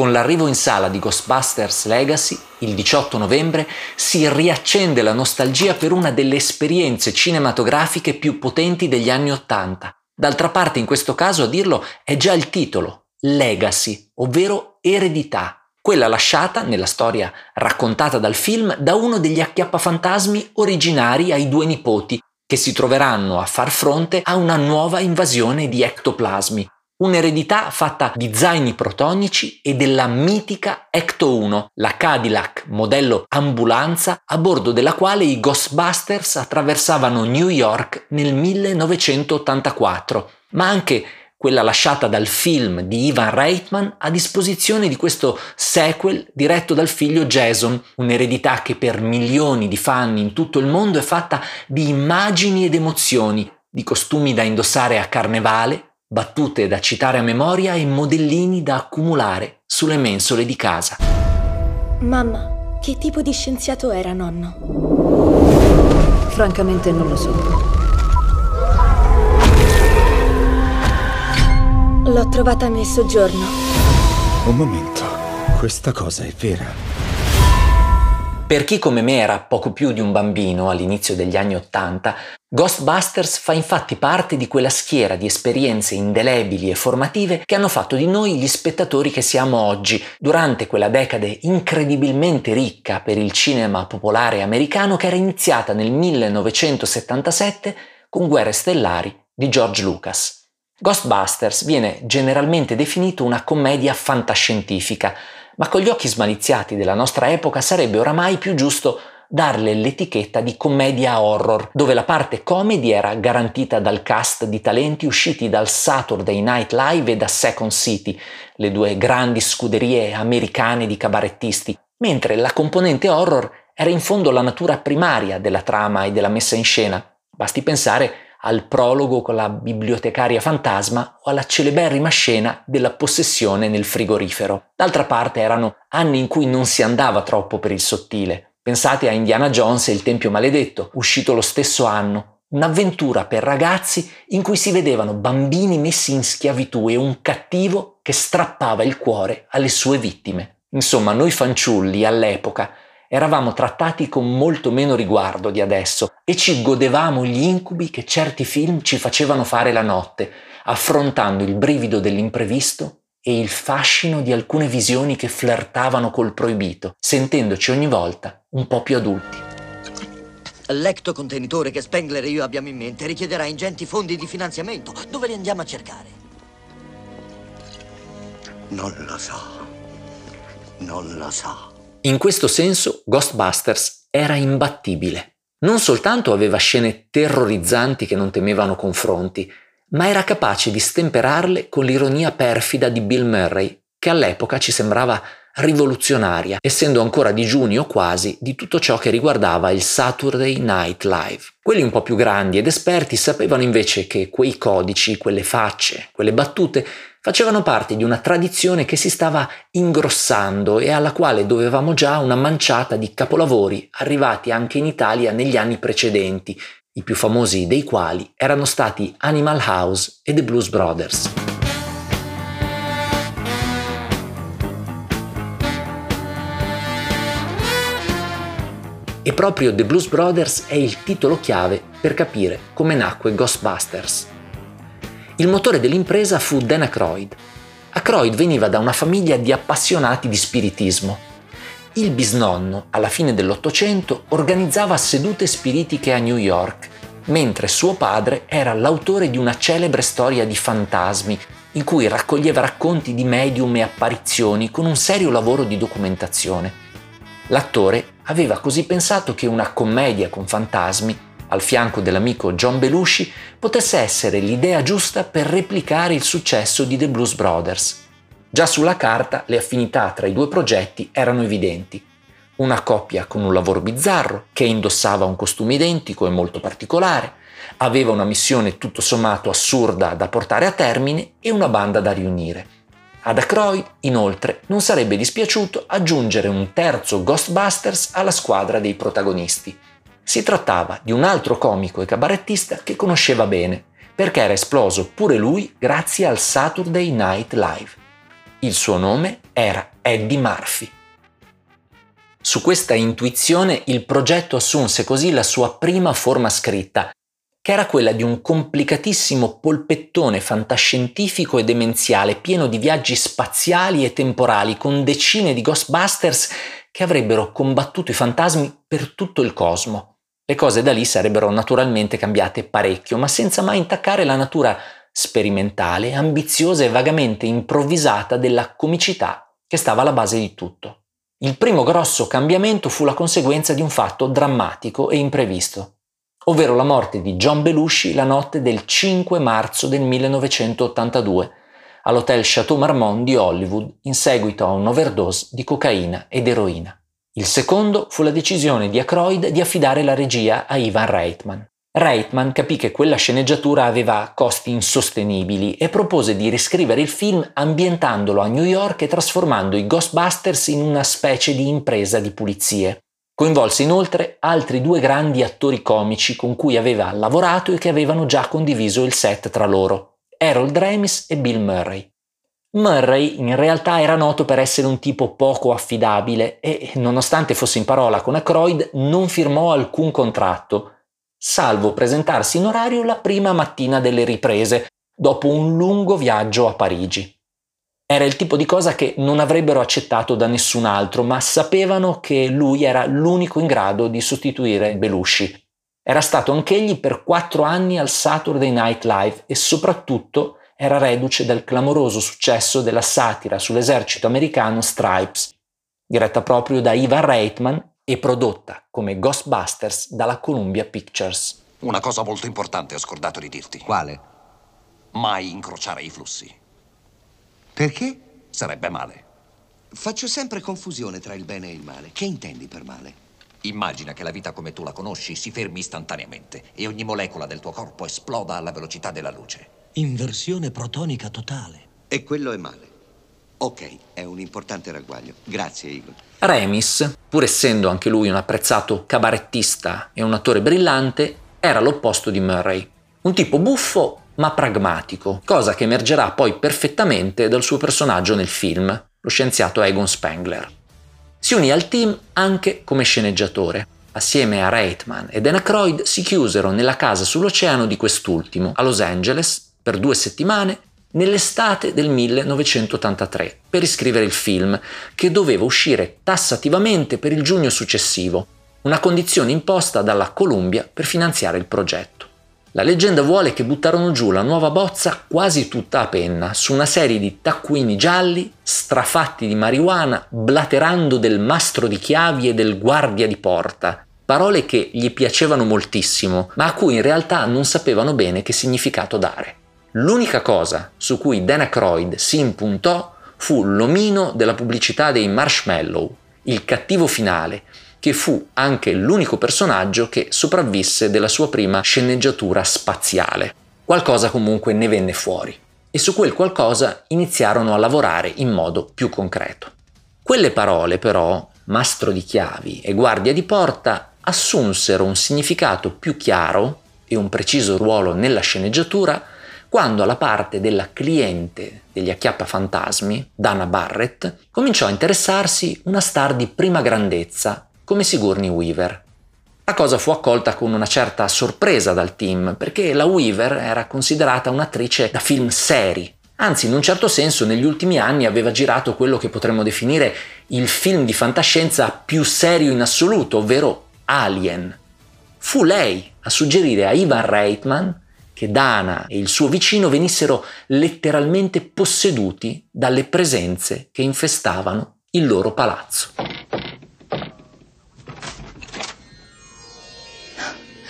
Con l'arrivo in sala di Ghostbusters Legacy, il 18 novembre, si riaccende la nostalgia per una delle esperienze cinematografiche più potenti degli anni Ottanta. D'altra parte, in questo caso, a dirlo è già il titolo, Legacy, ovvero eredità, quella lasciata nella storia raccontata dal film da uno degli acchiappafantasmi originari ai due nipoti, che si troveranno a far fronte a una nuova invasione di ectoplasmi, un'eredità fatta di zaini protonici e della mitica Ecto 1, la Cadillac modello ambulanza a bordo della quale i Ghostbusters attraversavano New York nel 1984, ma anche quella lasciata dal film di Ivan Reitman a disposizione di questo sequel diretto dal figlio Jason, un'eredità che per milioni di fan in tutto il mondo è fatta di immagini ed emozioni, di costumi da indossare a carnevale, battute da citare a memoria e modellini da accumulare sulle mensole di casa. Mamma, che tipo di scienziato era nonno? Francamente non lo so. L'ho trovata nel soggiorno. Un momento, questa cosa è vera. Per chi come me era poco più di un bambino all'inizio degli anni Ottanta, Ghostbusters fa infatti parte di quella schiera di esperienze indelebili e formative che hanno fatto di noi gli spettatori che siamo oggi, durante quella decade incredibilmente ricca per il cinema popolare americano che era iniziata nel 1977 con Guerre Stellari di George Lucas. Ghostbusters viene generalmente definito una commedia fantascientifica, ma con gli occhi smaliziati della nostra epoca sarebbe oramai più giusto darle l'etichetta di commedia horror, dove la parte comedy era garantita dal cast di talenti usciti dal Saturday Night Live e da Second City, le due grandi scuderie americane di cabarettisti, mentre la componente horror era in fondo la natura primaria della trama e della messa in scena. Basti pensare al prologo con la bibliotecaria fantasma o alla celeberrima scena della possessione nel frigorifero. D'altra parte erano anni in cui non si andava troppo per il sottile. Pensate a Indiana Jones e il Tempio Maledetto, uscito lo stesso anno, un'avventura per ragazzi in cui si vedevano bambini messi in schiavitù e un cattivo che strappava il cuore alle sue vittime. Insomma, noi fanciulli all'epoca eravamo trattati con molto meno riguardo di adesso e ci godevamo gli incubi che certi film ci facevano fare la notte, affrontando il brivido dell'imprevisto e il fascino di alcune visioni che flirtavano col proibito, sentendoci ogni volta un po' più adulti. L'ectocontenitore che Spengler e io abbiamo in mente richiederà ingenti fondi di finanziamento. Dove li andiamo a cercare? Non lo so. Non lo so. In questo senso Ghostbusters era imbattibile. Non soltanto aveva scene terrorizzanti che non temevano confronti, ma era capace di stemperarle con l'ironia perfida di Bill Murray, che all'epoca ci sembrava rivoluzionaria, essendo ancora digiuni o quasi di tutto ciò che riguardava il Saturday Night Live. Quelli un po' più grandi ed esperti sapevano invece che quei codici, quelle facce, quelle battute facevano parte di una tradizione che si stava ingrossando e alla quale dovevamo già una manciata di capolavori arrivati anche in Italia negli anni precedenti, i più famosi dei quali erano stati Animal House e The Blues Brothers. E proprio The Blues Brothers è il titolo chiave per capire come nacque Ghostbusters. Il motore dell'impresa fu Dan Aykroyd. Aykroyd veniva da una famiglia di appassionati di spiritismo. Il bisnonno, alla fine dell'Ottocento, organizzava sedute spiritiche a New York, mentre suo padre era l'autore di una celebre storia di fantasmi, in cui raccoglieva racconti di medium e apparizioni con un serio lavoro di documentazione. L'attore aveva così pensato che una commedia con fantasmi al fianco dell'amico John Belushi, potesse essere l'idea giusta per replicare il successo di The Blues Brothers. Già sulla carta le affinità tra i due progetti erano evidenti. una coppia con un lavoro bizzarro, che indossava un costume identico e molto particolare, aveva una missione tutto sommato assurda da portare a termine e una banda da riunire. Ad Aykroyd, inoltre, non sarebbe dispiaciuto aggiungere un terzo Ghostbusters alla squadra dei protagonisti. Si trattava di un altro comico e cabarettista che conosceva bene, perché era esploso pure lui grazie al Saturday Night Live. Il suo nome era Eddie Murphy. Su questa intuizione il progetto assunse così la sua prima forma scritta, che era quella di un complicatissimo polpettone fantascientifico e demenziale pieno di viaggi spaziali e temporali con decine di Ghostbusters che avrebbero combattuto i fantasmi per tutto il cosmo. Le cose da lì sarebbero naturalmente cambiate parecchio, ma senza mai intaccare la natura sperimentale, ambiziosa e vagamente improvvisata della comicità che stava alla base di tutto. Il primo grosso cambiamento fu la conseguenza di un fatto drammatico e imprevisto, ovvero la morte di John Belushi la notte del 5 marzo del 1982 all'hotel Chateau Marmont di Hollywood in seguito a un'overdose di cocaina ed eroina. Il secondo fu la decisione di Aykroyd di affidare la regia a Ivan Reitman. Reitman capì che quella sceneggiatura aveva costi insostenibili e propose di riscrivere il film ambientandolo a New York e trasformando i Ghostbusters in una specie di impresa di pulizie. Coinvolse inoltre altri due grandi attori comici con cui aveva lavorato e che avevano già condiviso il set tra loro, Harold Ramis e Bill Murray. Murray in realtà era noto per essere un tipo poco affidabile e, nonostante fosse in parola con Aykroyd, non firmò alcun contratto salvo presentarsi in orario la prima mattina delle riprese, dopo un lungo viaggio a Parigi. Era il tipo di cosa che non avrebbero accettato da nessun altro, ma sapevano che lui era l'unico in grado di sostituire Belushi. Era stato anch'egli per quattro anni al Saturday Night Live e soprattutto era reduce dal clamoroso successo della satira sull'esercito americano Stripes, diretta proprio da Ivan Reitman e prodotta come Ghostbusters dalla Columbia Pictures. Una cosa molto importante ho scordato di dirti. Quale? Mai incrociare i flussi. Perché? Sarebbe male. Faccio sempre confusione tra il bene e il male. Che intendi per male? Immagina che la vita come tu la conosci si fermi istantaneamente e ogni molecola del tuo corpo esploda alla velocità della luce. Inversione protonica totale. E quello è male. Ok, è un importante ragguaglio. Grazie, Igor. Remis, pur essendo anche lui un apprezzato cabarettista e un attore brillante, era l'opposto di Murray. Un tipo buffo ma pragmatico, cosa che emergerà poi perfettamente dal suo personaggio nel film, lo scienziato Egon Spengler. Si unì al team anche come sceneggiatore. Assieme a Reitman e Dan Aykroyd si chiusero nella casa sull'oceano di quest'ultimo, a Los Angeles, per due settimane nell'estate del 1983 per iscrivere il film, che doveva uscire tassativamente per il giugno successivo, una condizione imposta dalla Columbia per finanziare il progetto. La leggenda vuole che buttarono giù la nuova bozza quasi tutta a penna, su una serie di taccuini gialli, strafatti di marijuana, blaterando del mastro di chiavi e del guardia di porta, parole che gli piacevano moltissimo, ma a cui in realtà non sapevano bene che significato dare. L'unica cosa su cui Dan Aykroyd si impuntò fu l'omino della pubblicità dei Marshmallow, il cattivo finale, che fu anche l'unico personaggio che sopravvisse della sua prima sceneggiatura spaziale. Qualcosa comunque ne venne fuori e su quel qualcosa iniziarono a lavorare in modo più concreto. Quelle parole però, mastro di chiavi e guardia di porta, assunsero un significato più chiaro e un preciso ruolo nella sceneggiatura quando alla parte della cliente degli acchiappafantasmi, Dana Barrett, cominciò a interessarsi una star di prima grandezza come Sigourney Weaver. La cosa fu accolta con una certa sorpresa dal team, perché la Weaver era considerata un'attrice da film seri, anzi in un certo senso negli ultimi anni aveva girato quello che potremmo definire il film di fantascienza più serio in assoluto, ovvero Alien. Fu lei a suggerire a Ivan Reitman che Dana e il suo vicino venissero letteralmente posseduti dalle presenze che infestavano il loro palazzo.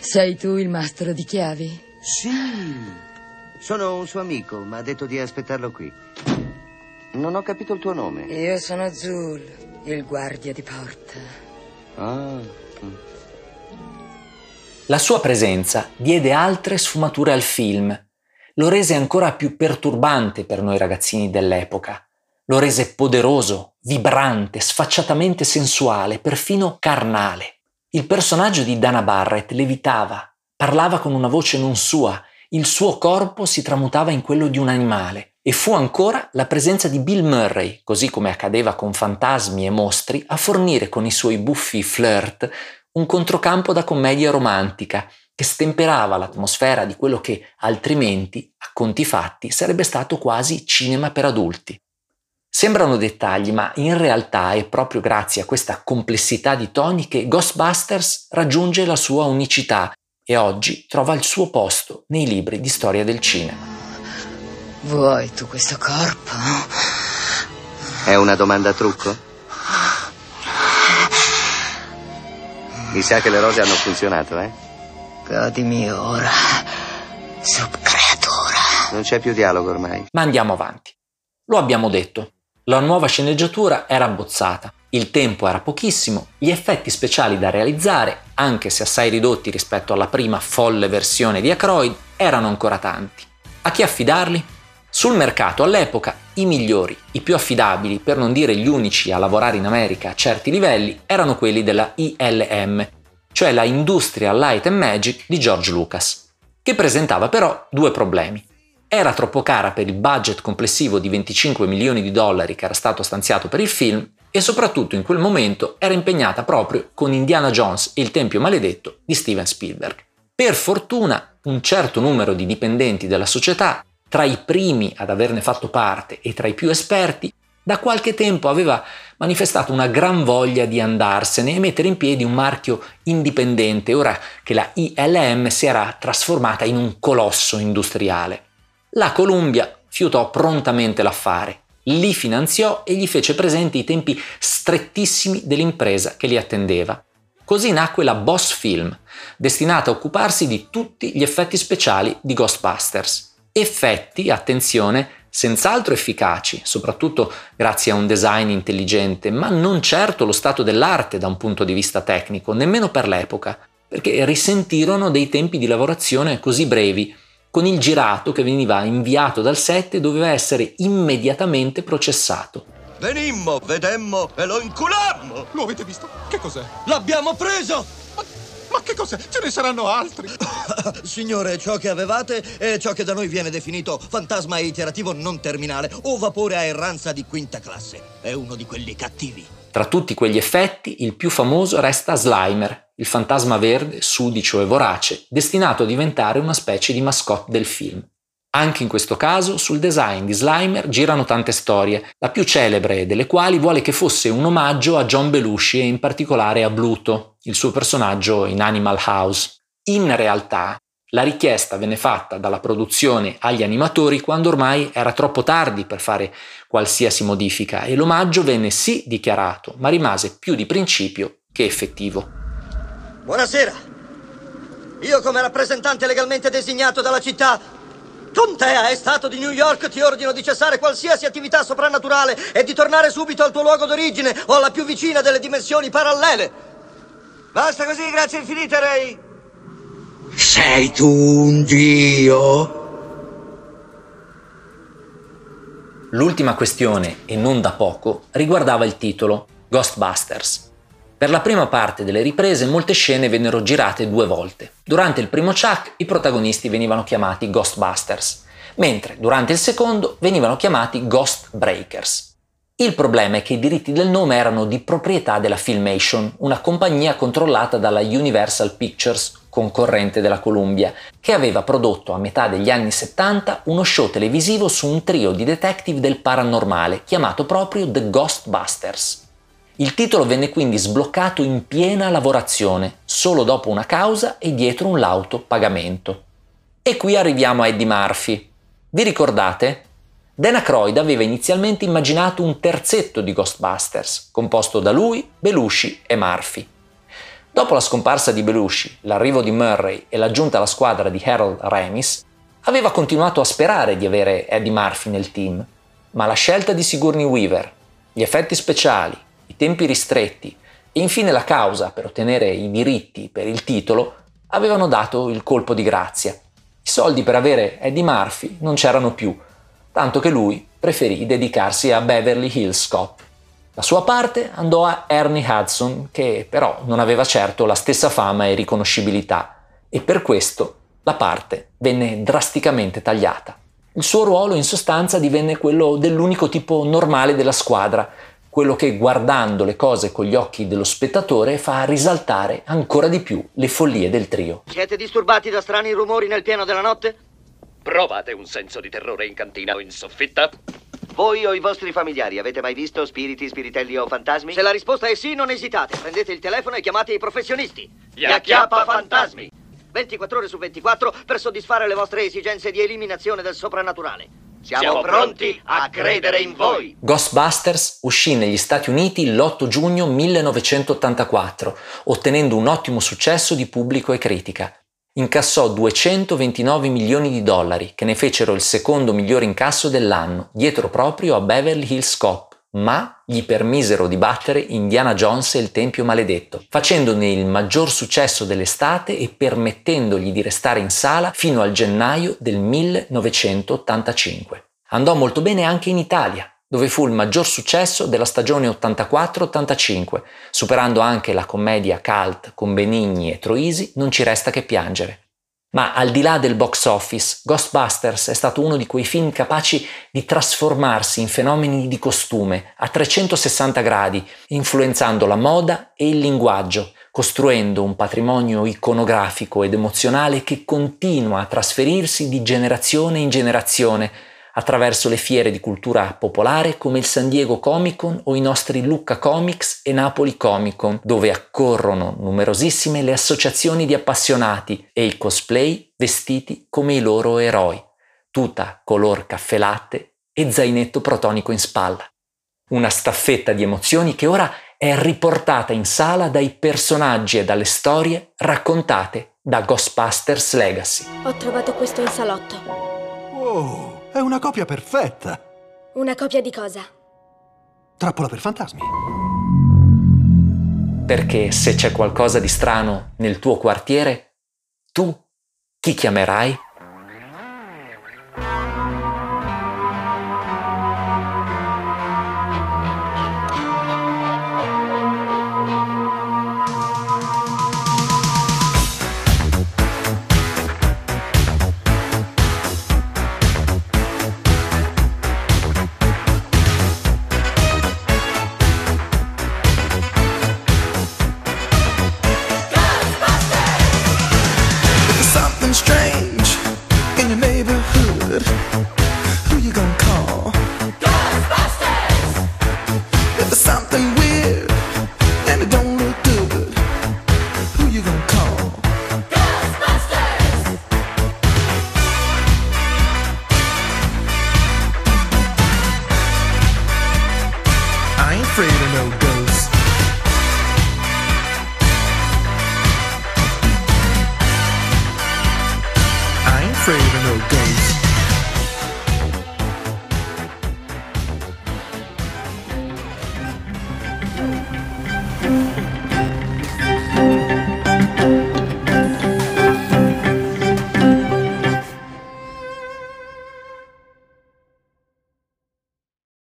Sei tu il mastro di chiavi? Sì. Sono un suo amico, ma ha detto di aspettarlo qui. Non ho capito il tuo nome. Io sono Zul, il guardia di porta. Ah. La sua presenza diede altre sfumature al film, lo rese ancora più perturbante per noi ragazzini dell'epoca, lo rese poderoso, vibrante, sfacciatamente sensuale, perfino carnale. Il personaggio di Dana Barrett levitava, parlava con una voce non sua, il suo corpo si tramutava in quello di un animale e fu ancora la presenza di Bill Murray, così come accadeva con fantasmi e mostri, a fornire con i suoi buffi flirt un controcampo da commedia romantica che stemperava l'atmosfera di quello che altrimenti, a conti fatti, sarebbe stato quasi cinema per adulti. Sembrano dettagli, ma in realtà è proprio grazie a questa complessità di toni che Ghostbusters raggiunge la sua unicità e oggi trova il suo posto nei libri di storia del cinema. Vuoi tu questo corpo? È una domanda a trucco? Mi sa che le rose hanno funzionato, eh? Godimi ora, subcreatura. Non c'è più dialogo ormai. Ma andiamo avanti. Lo abbiamo detto. La nuova sceneggiatura era abbozzata, il tempo era pochissimo, gli effetti speciali da realizzare, anche se assai ridotti rispetto alla prima folle versione di Acroyd, erano ancora tanti. A chi affidarli? Sul mercato all'epoca i migliori, i più affidabili, per non dire gli unici a lavorare in America a certi livelli, erano quelli della ILM, cioè la Industrial Light and Magic di George Lucas, che presentava però due problemi era troppo cara per il budget complessivo di 25 milioni di dollari che era stato stanziato per il film e soprattutto in quel momento era impegnata proprio con Indiana Jones e il Tempio Maledetto di Steven Spielberg. Per fortuna un certo numero di dipendenti della società, tra i primi ad averne fatto parte e tra i più esperti, da qualche tempo aveva manifestato una gran voglia di andarsene e mettere in piedi un marchio indipendente, ora che la ILM si era trasformata in un colosso industriale. La Columbia fiutò prontamente l'affare, li finanziò e gli fece presente i tempi strettissimi dell'impresa che li attendeva. Così nacque la Boss Film, destinata a occuparsi di tutti gli effetti speciali di Ghostbusters. Effetti, attenzione, senz'altro efficaci, soprattutto grazie a un design intelligente, ma non certo lo stato dell'arte da un punto di vista tecnico, nemmeno per l'epoca, perché risentirono dei tempi di lavorazione così brevi con il girato che veniva inviato dal set e doveva essere immediatamente processato. Venimmo, vedemmo e lo inculammo! Lo avete visto? Che cos'è? L'abbiamo preso! Ma, che cos'è? Ce ne saranno altri! Signore, ciò che avevate è ciò che da noi viene definito fantasma iterativo non terminale o vapore a erranza di quinta classe. È uno di quelli cattivi. Tra tutti quegli effetti, il più famoso resta Slimer, il fantasma verde, sudicio e vorace, destinato a diventare una specie di mascotte del film. Anche in questo caso sul design di Slimer girano tante storie, la più celebre delle quali vuole che fosse un omaggio a John Belushi e in particolare a Bluto, il suo personaggio in Animal House. In realtà, la richiesta venne fatta dalla produzione agli animatori quando ormai era troppo tardi per fare qualsiasi modifica e l'omaggio venne sì dichiarato, ma rimase più di principio che effettivo. Buonasera. Io come rappresentante legalmente designato dalla città Contea è Stato di New York ti ordino di cessare qualsiasi attività soprannaturale e di tornare subito al tuo luogo d'origine o alla più vicina delle dimensioni parallele. Basta così, grazie infinite, Ray. Sei tu un dio? L'ultima questione, e non da poco, riguardava il titolo Ghostbusters. Per la prima parte delle riprese molte scene vennero girate due volte. Durante il primo Chuck i protagonisti venivano chiamati Ghostbusters, mentre durante il secondo venivano chiamati Ghost Breakers. Il problema è che i diritti del nome erano di proprietà della Filmation, una compagnia controllata dalla Universal Pictures, concorrente della Columbia, che aveva prodotto a metà degli anni 70 uno show televisivo su un trio di detective del paranormale chiamato proprio The Ghostbusters. Il titolo venne quindi sbloccato in piena lavorazione, solo dopo una causa e dietro un lauto pagamento. E qui arriviamo a Eddie Murphy. Vi ricordate? Dan Aykroyd aveva inizialmente immaginato un terzetto di Ghostbusters, composto da lui, Belushi e Murphy. Dopo la scomparsa di Belushi, l'arrivo di Murray e l'aggiunta alla squadra di Harold Ramis, aveva continuato a sperare di avere Eddie Murphy nel team, ma la scelta di Sigourney Weaver, gli effetti speciali, tempi ristretti E infine la causa per ottenere i diritti per il titolo avevano dato il colpo di grazia. I soldi per avere Eddie Murphy non c'erano più, tanto che lui preferì dedicarsi a Beverly Hills Cop. La sua parte andò a Ernie Hudson, che però non aveva certo la stessa fama e riconoscibilità, e per questo la parte venne drasticamente tagliata. Il suo ruolo in sostanza divenne quello dell'unico tipo normale della squadra, quello che guardando le cose con gli occhi dello spettatore fa risaltare ancora di più le follie del trio. Siete disturbati da strani rumori nel pieno della notte? Provate un senso di terrore in cantina o in soffitta? Voi o i vostri familiari avete mai visto spiriti, spiritelli o fantasmi? Se la risposta è sì, non esitate. Prendete il telefono e chiamate i professionisti. Gli acchiappa fantasmi. 24 ore su 24 per soddisfare le vostre esigenze di eliminazione del soprannaturale. Siamo, Siamo pronti a credere in voi. Ghostbusters uscì negli Stati Uniti l'8 giugno 1984, ottenendo un ottimo successo di pubblico e critica incassò 229 milioni di dollari, che ne fecero il secondo miglior incasso dell'anno, dietro proprio a Beverly Hills Cop, ma gli permisero di battere Indiana Jones e il Tempio Maledetto, facendone il maggior successo dell'estate e permettendogli di restare in sala fino al gennaio del 1985. Andò molto bene anche in Italia, dove fu il maggior successo della stagione 84-85, superando anche la commedia cult con Benigni e Troisi Non ci resta che piangere. Ma al di là del box office, Ghostbusters è stato uno di quei film capaci di trasformarsi in fenomeni di costume a 360 gradi, influenzando la moda e il linguaggio, costruendo un patrimonio iconografico ed emozionale che continua a trasferirsi di generazione in generazione, attraverso le fiere di cultura popolare come il San Diego Comic Con o i nostri Lucca Comics e Napoli Comic Con, dove accorrono numerosissime le associazioni di appassionati e i cosplay vestiti come i loro eroi, tuta color caffè latte e zainetto protonico in spalla. Una staffetta di emozioni che ora è riportata in sala dai personaggi e dalle storie raccontate da Ghostbusters Legacy. Ho trovato questo in salotto. Wow! È una copia perfetta. Una copia di cosa? Trappola per fantasmi. Perché se c'è qualcosa di strano nel tuo quartiere, tu chi chiamerai?